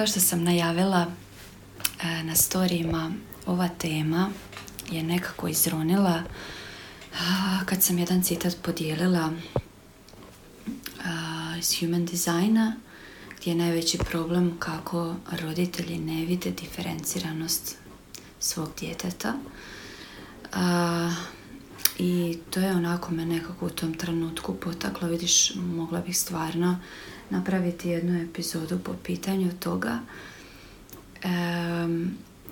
Kao što sam najavila e, na storijima, ova tema je nekako izronila kad sam jedan citat podijelila iz Human Designa gdje je najveći problem kako roditelji ne vide diferenciranost svog djeteta. I to je onako me nekako u tom trenutku potaklo. Vidiš, mogla bih stvarno napraviti jednu epizodu po pitanju toga.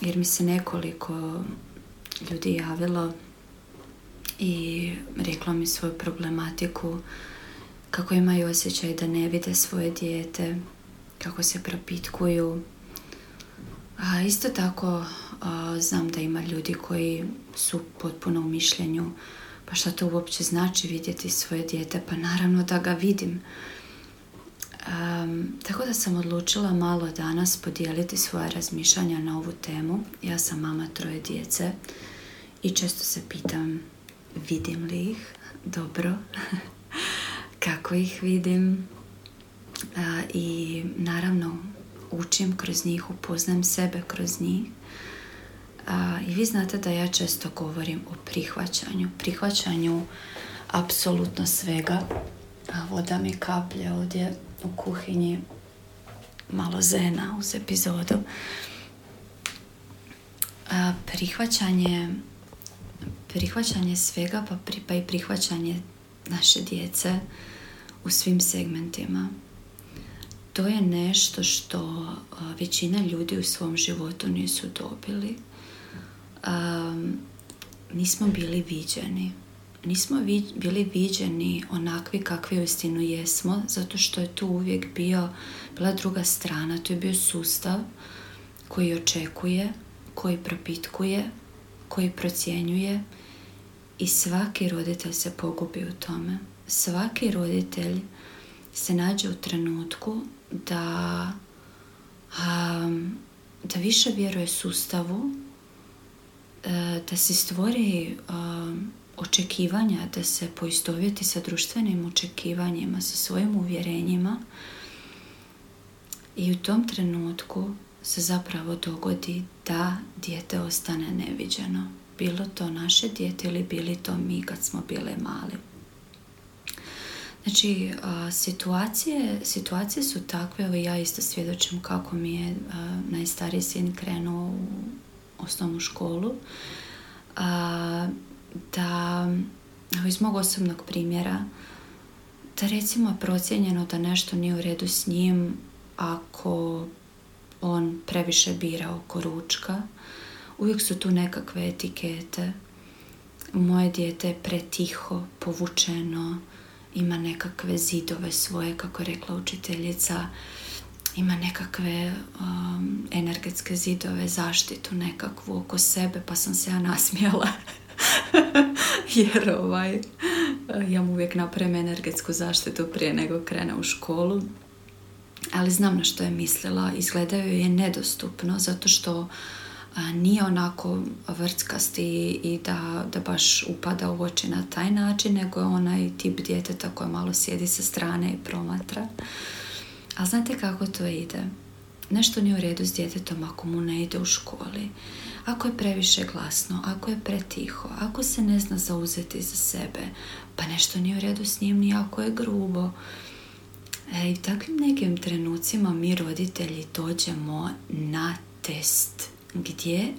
jer mi se nekoliko ljudi javilo i reklo mi svoju problematiku kako imaju osjećaj da ne vide svoje dijete, kako se propitkuju. A isto tako znam da ima ljudi koji su potpuno u mišljenju pa šta to uopće znači vidjeti svoje dijete, pa naravno da ga vidim. tako da sam odlučila malo danas podijeliti svoje razmišljanja na ovu temu. Ja sam mama troje djece i često se pitam vidim li ih dobro, kako ih vidim i naravno učim kroz njih, upoznam sebe kroz njih. I vi znate da ja često govorim o prihvaćanju, prihvaćanju apsolutno svega. Voda mi kaplje ovdje u kuhinji, malo zena uz epizodu. Prihvaćanje prihvaćanje svega pa, pa i prihvaćanje naše djece u svim segmentima. To je nešto što većina ljudi u svom životu nisu dobili. nismo bili viđeni. Nismo bili viđeni onakvi kakvi uistinu jesmo, zato što je tu uvijek bio, bila druga strana, to je bio sustav koji očekuje, koji propitkuje, koji procjenjuje i svaki roditelj se pogubi u tome. Svaki roditelj se nađe u trenutku da, da više vjeruje sustavu, e, da se stvori očekivanja, da se poistovjeti sa društvenim očekivanjima, sa svojim uvjerenjima i u tom trenutku se zapravo dogodi da dijete ostane neviđeno bilo to naše dijete ili bili to mi kad smo bile mali. Znači, situacije, situacije su takve, evo ja isto svjedočim kako mi je najstariji sin krenuo u osnovnu školu, da, evo iz mog osobnog primjera, da recimo procijenjeno da nešto nije u redu s njim ako on previše bira oko ručka, uvijek su tu nekakve etikete. Moje dijete je pretiho, povučeno, ima nekakve zidove svoje, kako je rekla učiteljica, ima nekakve um, energetske zidove, zaštitu nekakvu oko sebe, pa sam se ja nasmijala. Jer ovaj, ja mu uvijek napravim energetsku zaštitu prije nego krene u školu. Ali znam na što je mislila. Izgledaju je nedostupno zato što nije onako vrckasti i da, da baš upada u oči na taj način, nego je onaj tip djeteta koji malo sjedi sa strane i promatra. A znate kako to ide? Nešto nije u redu s djetetom ako mu ne ide u školi, ako je previše glasno, ako je pretiho, ako se ne zna zauzeti za sebe, pa nešto nije u redu s njim ni ako je grubo. E, I u takvim nekim trenucima mi roditelji dođemo na test gdje?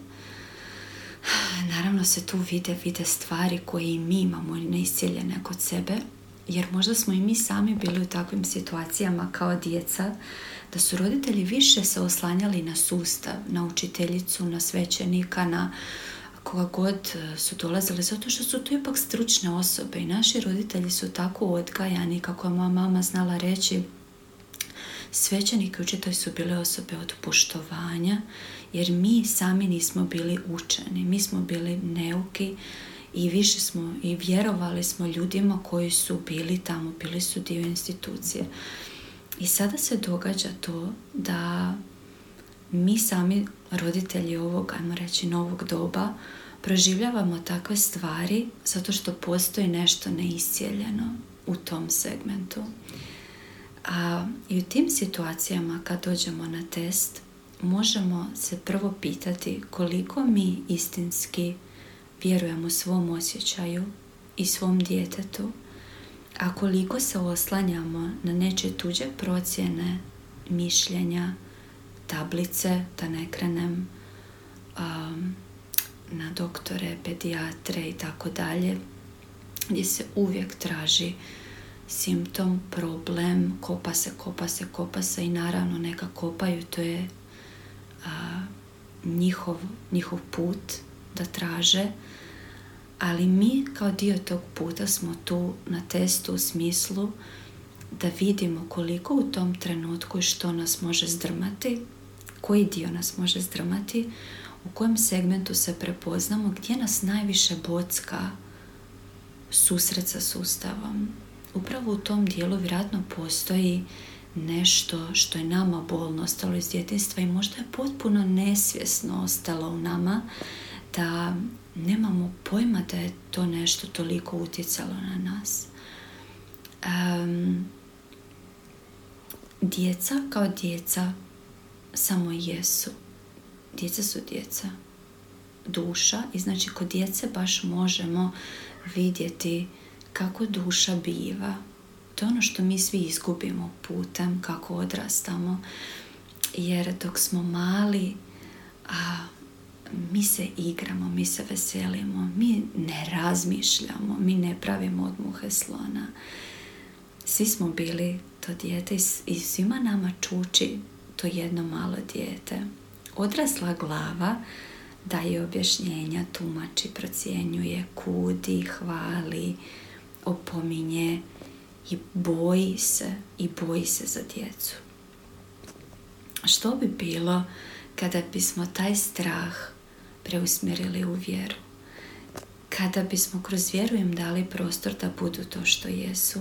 Naravno se tu vide, vide stvari koje i mi imamo neiscijeljene kod sebe jer možda smo i mi sami bili u takvim situacijama kao djeca da su roditelji više se oslanjali na sustav, na učiteljicu, na svećenika, na koga god su dolazili, zato što su to ipak stručne osobe i naši roditelji su tako odgajani, kako je moja mama znala reći, svećenik i učitelj su bile osobe od poštovanja, jer mi sami nismo bili učeni, mi smo bili neuki i više smo i vjerovali smo ljudima koji su bili tamo, bili su dio institucije. I sada se događa to da mi sami roditelji ovog, ajmo reći, novog doba proživljavamo takve stvari zato što postoji nešto neiscijeljeno u tom segmentu. A i u tim situacijama kad dođemo na test, možemo se prvo pitati koliko mi istinski vjerujemo svom osjećaju i svom djetetu, a koliko se oslanjamo na neče tuđe procjene, mišljenja, tablice, da ne krenem um, na doktore, pedijatre i tako dalje, gdje se uvijek traži simptom, problem, kopa se, kopa se, kopa se i naravno neka kopaju, to je njihov, njihov put da traže, ali mi kao dio tog puta smo tu na testu u smislu da vidimo koliko u tom trenutku što nas može zdrmati, koji dio nas može zdrmati, u kojem segmentu se prepoznamo, gdje nas najviše bocka susret sa sustavom. Upravo u tom dijelu vjerojatno postoji nešto što je nama bolno ostalo iz djetinstva i možda je potpuno nesvjesno ostalo u nama da nemamo pojma da je to nešto toliko utjecalo na nas. Um, djeca kao djeca samo jesu. Djeca su djeca. Duša i znači kod djece baš možemo vidjeti kako duša biva. To je ono što mi svi izgubimo putem kako odrastamo. Jer dok smo mali, a mi se igramo, mi se veselimo, mi ne razmišljamo, mi ne pravimo od muhe slona. Svi smo bili to dijete i svima nama čuči to jedno malo dijete. Odrasla glava daje objašnjenja, tumači, procjenjuje, kudi, hvali, opominje i boji se i boji se za djecu. Što bi bilo kada bismo taj strah preusmjerili u vjeru? Kada bismo kroz vjeru im dali prostor da budu to što jesu?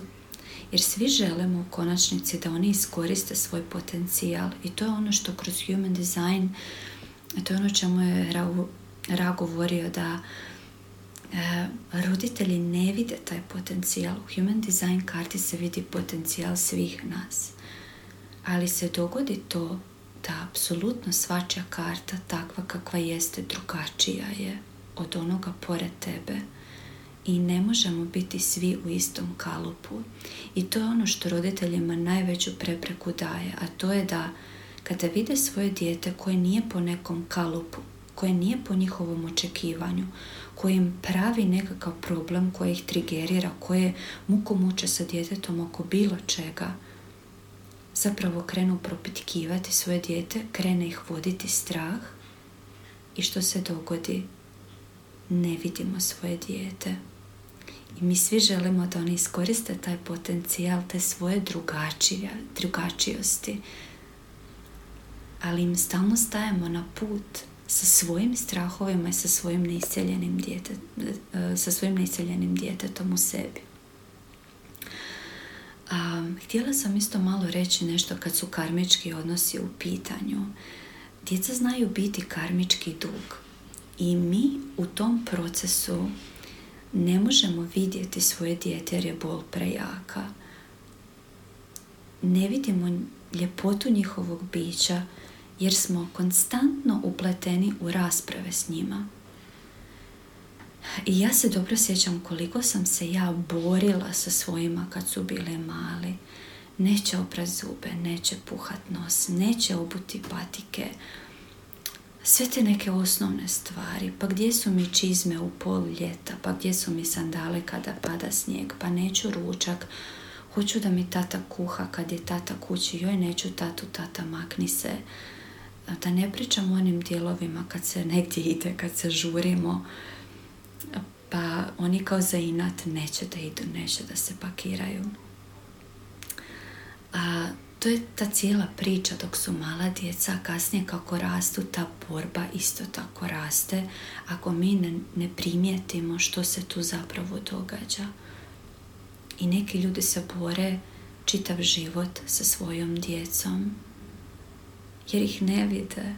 Jer svi želimo u konačnici da oni iskoriste svoj potencijal i to je ono što kroz human design, to je ono čemu je Ra, govorio da roditelji ne vide taj potencijal. U human design karti se vidi potencijal svih nas. Ali se dogodi to da apsolutno svačija karta takva kakva jeste drugačija je od onoga pored tebe i ne možemo biti svi u istom kalupu. I to je ono što roditeljima najveću prepreku daje, a to je da kada vide svoje dijete koje nije po nekom kalupu, koje nije po njihovom očekivanju, koje im pravi nekakav problem, koje ih trigerira, koje muko muče sa djetetom oko bilo čega, zapravo krenu propitkivati svoje dijete, krene ih voditi strah i što se dogodi? Ne vidimo svoje dijete. I mi svi želimo da oni iskoriste taj potencijal, te svoje drugačije, drugačijosti. Ali im stalno stajemo na put sa svojim strahovima i sa svojim neisceljenim, djete, e, sa svojim neisceljenim djetetom u sebi. Htjela sam isto malo reći nešto kad su karmički odnosi u pitanju. Djeca znaju biti karmički dug i mi u tom procesu ne možemo vidjeti svoje dijete jer je bol prejaka. Ne vidimo ljepotu njihovog bića jer smo konstantno upleteni u rasprave s njima. I ja se dobro sjećam koliko sam se ja borila sa svojima kad su bile mali. Neće oprat zube, neće puhat nos, neće obuti patike, sve te neke osnovne stvari, pa gdje su mi čizme u pol ljeta, pa gdje su mi sandale kada pada snijeg, pa neću ručak, hoću da mi tata kuha kad je tata kući, joj neću tatu, tata makni se. Da ne pričam o onim dijelovima kad se negdje ide, kad se žurimo, pa oni kao za inat neće da idu, neće da se pakiraju. A to je ta cijela priča dok su mala djeca, kasnije kako rastu, ta borba isto tako raste ako mi ne, ne primijetimo što se tu zapravo događa. I neki ljudi se bore čitav život sa svojom djecom jer ih ne vide.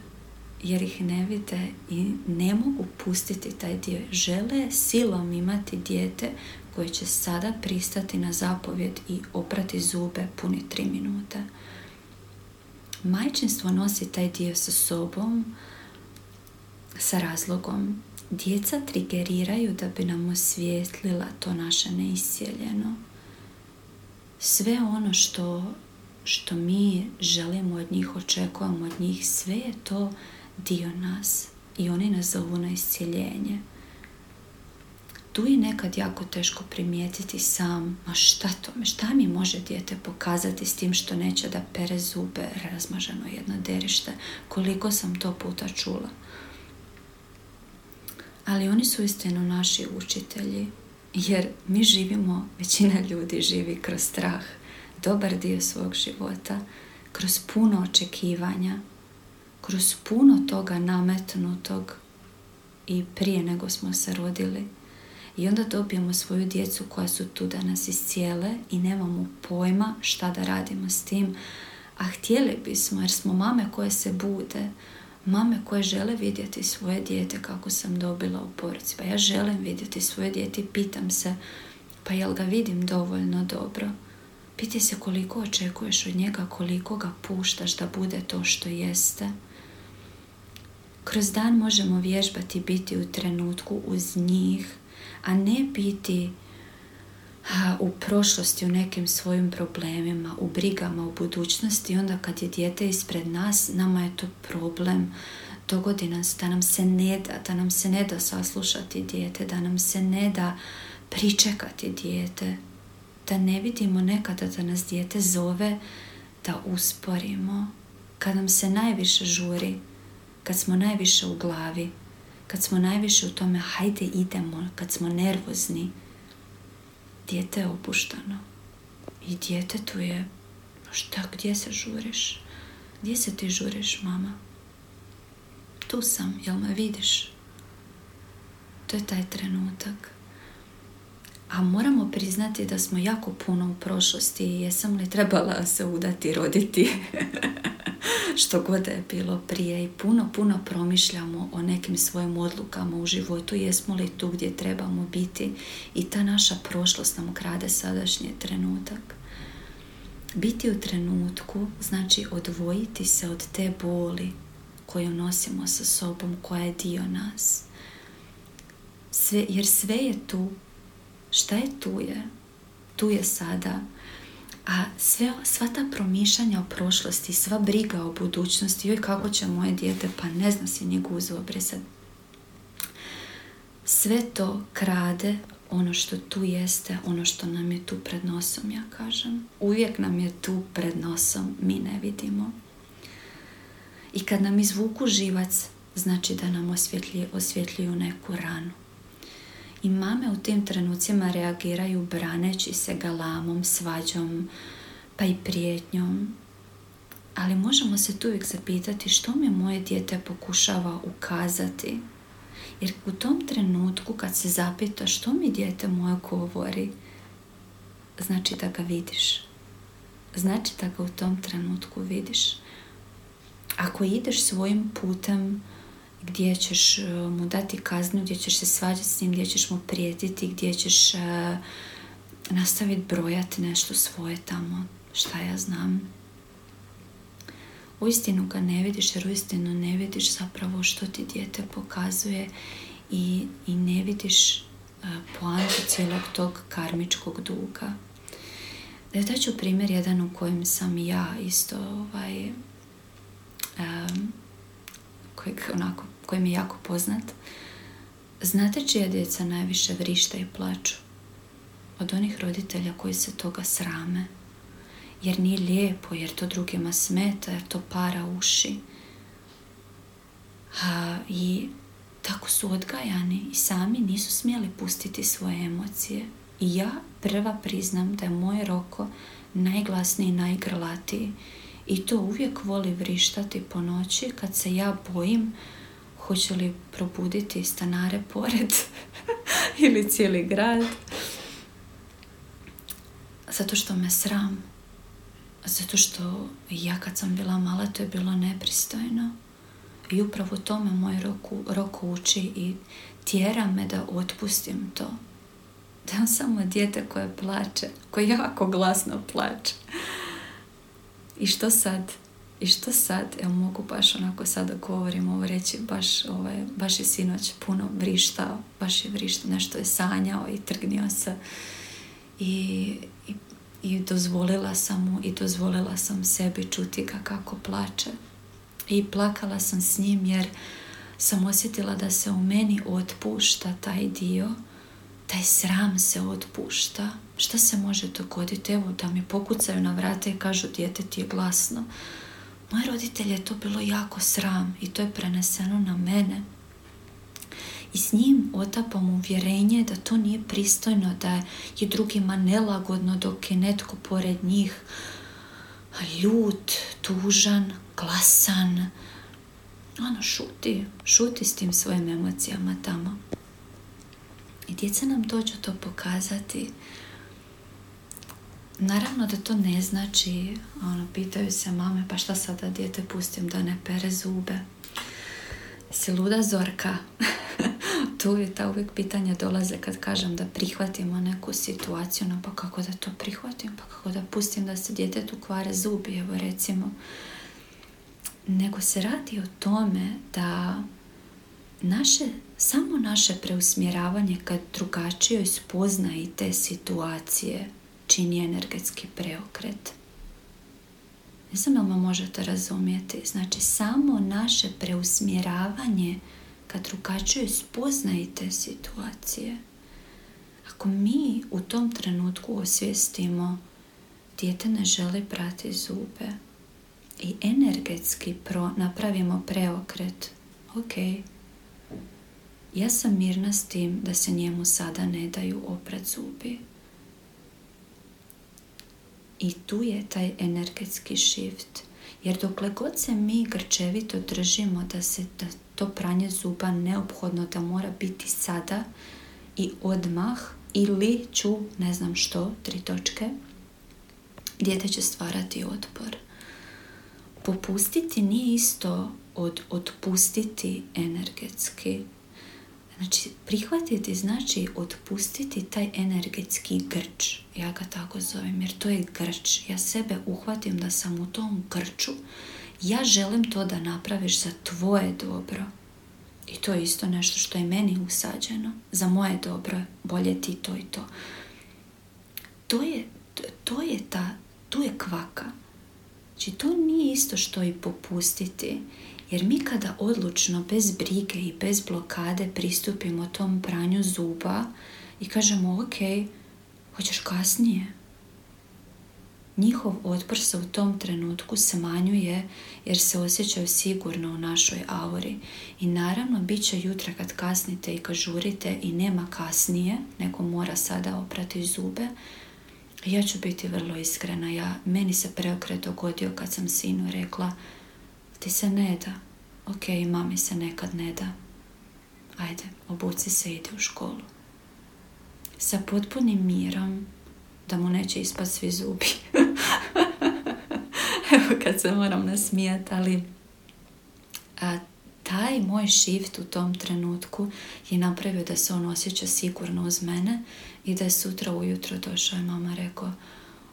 jer ih ne vide i ne mogu pustiti taj dio. Žele silom imati dijete koje će sada pristati na zapovjed i oprati zube puni tri minute. Majčinstvo nosi taj dio sa sobom sa razlogom. Djeca trigeriraju da bi nam osvijetlila to naše neiscijeljeno. Sve ono što, što mi želimo od njih, očekujemo od njih, sve je to dio nas i oni nas zovu na iscijeljenje. Tu je nekad jako teško primijetiti sam, ma šta to, šta mi može dijete pokazati s tim što neće da pere zube, razmaženo jedno derište, koliko sam to puta čula. Ali oni su istinu naši učitelji, jer mi živimo, većina ljudi živi kroz strah, dobar dio svog života, kroz puno očekivanja, kroz puno toga nametnutog i prije nego smo se rodili. I onda dobijemo svoju djecu koja su tu da nas iscijele i nemamo pojma šta da radimo s tim. A htjeli bismo jer smo mame koje se bude, mame koje žele vidjeti svoje dijete kako sam dobila u poruci. Pa ja želim vidjeti svoje dijete i pitam se pa jel ga vidim dovoljno dobro. Piti se koliko očekuješ od njega, koliko ga puštaš da bude to što jeste. Kroz dan možemo vježbati biti u trenutku uz njih, a ne biti u prošlosti, u nekim svojim problemima, u brigama, u budućnosti. Onda kad je dijete ispred nas, nama je to problem. Dogodi nas da nam se ne da, da nam se ne da saslušati dijete, da nam se ne da pričekati dijete, da ne vidimo nekada da nas dijete zove da usporimo. Kad nam se najviše žuri, kad smo najviše u glavi, kad smo najviše u tome hajde idemo, kad smo nervozni, dijete je opuštano. I dijete tu je, šta, gdje se žuriš? Gdje se ti žuriš, mama? Tu sam, jel me vidiš? To je taj trenutak. A moramo priznati da smo jako puno u prošlosti. Jesam li trebala se udati, roditi? što god je bilo prije i puno, puno promišljamo o nekim svojim odlukama u životu, jesmo li tu gdje trebamo biti i ta naša prošlost nam krade sadašnji trenutak. Biti u trenutku znači odvojiti se od te boli koju nosimo sa sobom, koja je dio nas. Sve, jer sve je tu. Šta je tu je? Tu je sada a sve, sva ta promišljanja o prošlosti, sva briga o budućnosti, joj kako će moje dijete, pa ne zna si ni guzu obrisati. Sve to krade ono što tu jeste, ono što nam je tu pred nosom, ja kažem. Uvijek nam je tu pred nosom, mi ne vidimo. I kad nam izvuku živac, znači da nam osvjetljuju neku ranu. I mame u tim trenucima reagiraju braneći se galamom, svađom, pa i prijetnjom. Ali možemo se tu uvijek zapitati što mi moje dijete pokušava ukazati. Jer u tom trenutku kad se zapita što mi dijete moje govori, znači da ga vidiš. Znači da ga u tom trenutku vidiš. Ako ideš svojim putem gdje ćeš e, mu dati kaznu, gdje ćeš se svađati s njim, gdje ćeš mu prijetiti, gdje ćeš e, nastaviti brojati nešto svoje tamo, šta ja znam. Uistinu ga ne vidiš jer uistinu ne vidiš zapravo što ti dijete pokazuje i, i ne vidiš uh, cijelog tog karmičkog duga. Da ću primjer jedan u kojem sam ja isto ovaj, um, kojeg onako, koji mi je jako poznat. Znate čija djeca najviše vrišta i plaču? Od onih roditelja koji se toga srame. Jer nije lijepo, jer to drugima smeta, jer to para uši. A, I tako su odgajani i sami nisu smjeli pustiti svoje emocije. I ja prva priznam da je moj roko najglasniji i najgrlatiji i to uvijek voli vrištati po noći kad se ja bojim hoće li probuditi stanare pored ili cijeli grad. Zato što me sram. Zato što ja kad sam bila mala to je bilo nepristojno. I upravo tome moj roku, roko uči i tjera me da otpustim to. Da je samo dijete koje plače, koje jako glasno plače. I što sad? I što sad? Evo mogu baš onako sada govorim ovo reći, baš, ovaj, baš je sinoć puno vrištao, baš je vrištao, nešto je sanjao i trgnio se. I, i, i dozvolila sam mu i dozvolila sam sebi čuti ga kako plače. I plakala sam s njim jer sam osjetila da se u meni otpušta taj dio, taj sram se otpušta. Šta se može dogoditi? Evo da mi pokucaju na vrate i kažu dijete ti je glasno. Moj roditelj je to bilo jako sram i to je preneseno na mene. I s njim otapam uvjerenje da to nije pristojno, da je drugima nelagodno dok je netko pored njih ljut, tužan, glasan. Ono, šuti, šuti s tim svojim emocijama tamo. I djeca nam dođu to pokazati. Naravno da to ne znači, ono, pitaju se mame, pa šta sada dijete pustim da ne pere zube? Si luda zorka? tu je ta uvijek pitanja dolaze kad kažem da prihvatimo neku situaciju, no pa kako da to prihvatim, pa kako da pustim da se djetetu kvare zubi, evo recimo. Nego se radi o tome da naše, samo naše preusmjeravanje kad drugačije spozna i te situacije čini energetski preokret. Ne znam da možete razumjeti. Znači, samo naše preusmjeravanje kad drugačije spoznajte situacije. Ako mi u tom trenutku osvijestimo dijete ne želi prati zube i energetski napravimo preokret, ok, ja sam mirna s tim da se njemu sada ne daju oprat zubi. I tu je taj energetski shift. Jer dokle god se mi grčevito držimo da se da to pranje zuba neophodno da mora biti sada i odmah ili ću ne znam što, tri točke, dijete će stvarati otpor. Popustiti nije isto od otpustiti energetski. Znači, prihvatiti znači otpustiti taj energetski grč. Ja ga tako zovem, jer to je grč. Ja sebe uhvatim da sam u tom grču ja želim to da napraviš za tvoje dobro. I to je isto nešto što je meni usađeno. Za moje dobro, bolje ti to i to. To je, to je ta, tu je kvaka. Znači to nije isto što i popustiti. Jer mi kada odlučno, bez brige i bez blokade pristupimo tom pranju zuba i kažemo ok, hoćeš kasnije, njihov otpor se u tom trenutku smanjuje jer se osjećaju sigurno u našoj auri. I naravno, bit će jutra kad kasnite i kad žurite i nema kasnije, nego mora sada oprati zube. Ja ću biti vrlo iskrena. Ja, meni se preokret dogodio kad sam sinu rekla ti se ne da. Ok, mami se nekad ne da. Ajde, obuci se i ide u školu. Sa potpunim mirom da mu neće ispast svi zubi. Evo kad se moram nasmijati, ali a, taj moj shift u tom trenutku je napravio da se on osjeća sigurno uz mene i da je sutra ujutro došao i mama rekao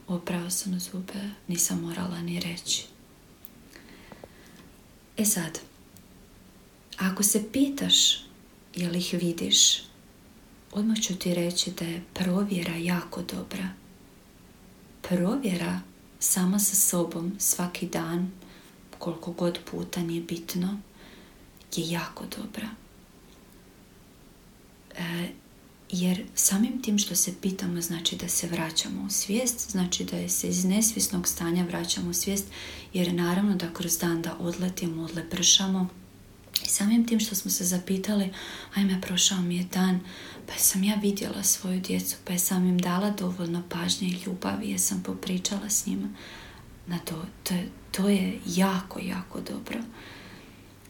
oprao sam zube, nisam morala ni reći. E sad, ako se pitaš jel ih vidiš, odmah ću ti reći da je provjera jako dobra provjera sama sa sobom svaki dan, koliko god puta nije bitno, je jako dobra. E, jer samim tim što se pitamo znači da se vraćamo u svijest, znači da se iz nesvjesnog stanja vraćamo u svijest, jer naravno da kroz dan da odletimo, odlepršamo, i samim tim što smo se zapitali, ajme, prošao mi je dan, pa sam ja vidjela svoju djecu, pa sam im dala dovoljno pažnje i ljubavi, jer sam popričala s njima. Na to, to, to je jako, jako dobro.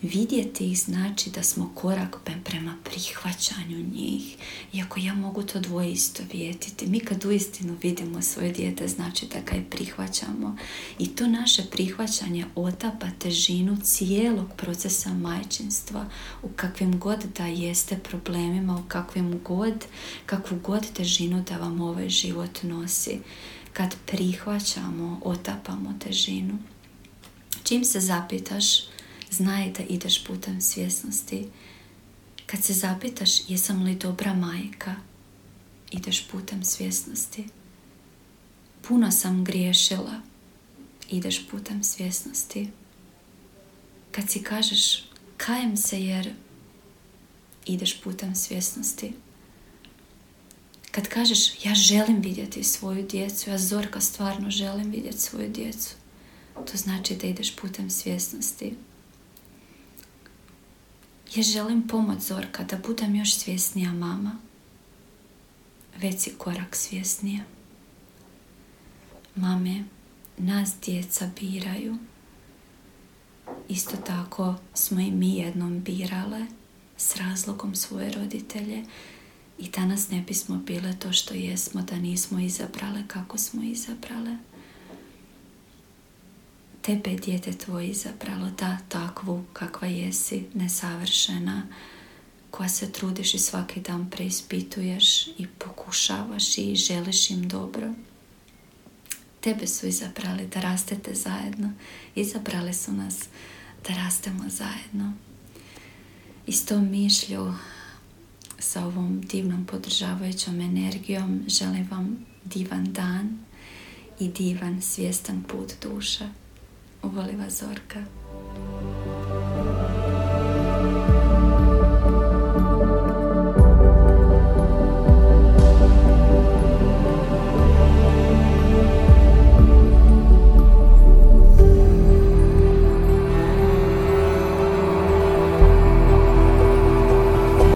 Vidjeti ih znači da smo korak prema prihvaćanju njih. Iako ja mogu to dvoje isto vijetiti. Mi kad uistinu vidimo svoje dijete, znači da ga i prihvaćamo. I to naše prihvaćanje otapa težinu cijelog procesa majčinstva u kakvim god da jeste problemima, u kakvim god, kakvu god težinu da vam ovaj život nosi. Kad prihvaćamo, otapamo težinu. Čim se zapitaš, znaj da ideš putem svjesnosti. Kad se zapitaš jesam li dobra majka, ideš putem svjesnosti. Puno sam griješila, ideš putem svjesnosti. Kad si kažeš kajem se jer ideš putem svjesnosti. Kad kažeš ja želim vidjeti svoju djecu, ja Zorka stvarno želim vidjeti svoju djecu, to znači da ideš putem svjesnosti. Ja želim pomoć Zorka da budem još svjesnija mama. Već si korak svjesnija. Mame, nas djeca biraju. Isto tako smo i mi jednom birale s razlogom svoje roditelje i danas ne bismo bile to što jesmo da nismo izabrale kako smo izabrale tebe je dijete tvoje izabralo da takvu kakva jesi, nesavršena, koja se trudiš i svaki dan preispituješ i pokušavaš i želiš im dobro. Tebe su izabrali da rastete zajedno. Izabrali su nas da rastemo zajedno. I s tom mišlju, sa ovom divnom podržavajućom energijom, želim vam divan dan i divan svjestan put duša. Uvoli vas Zorka.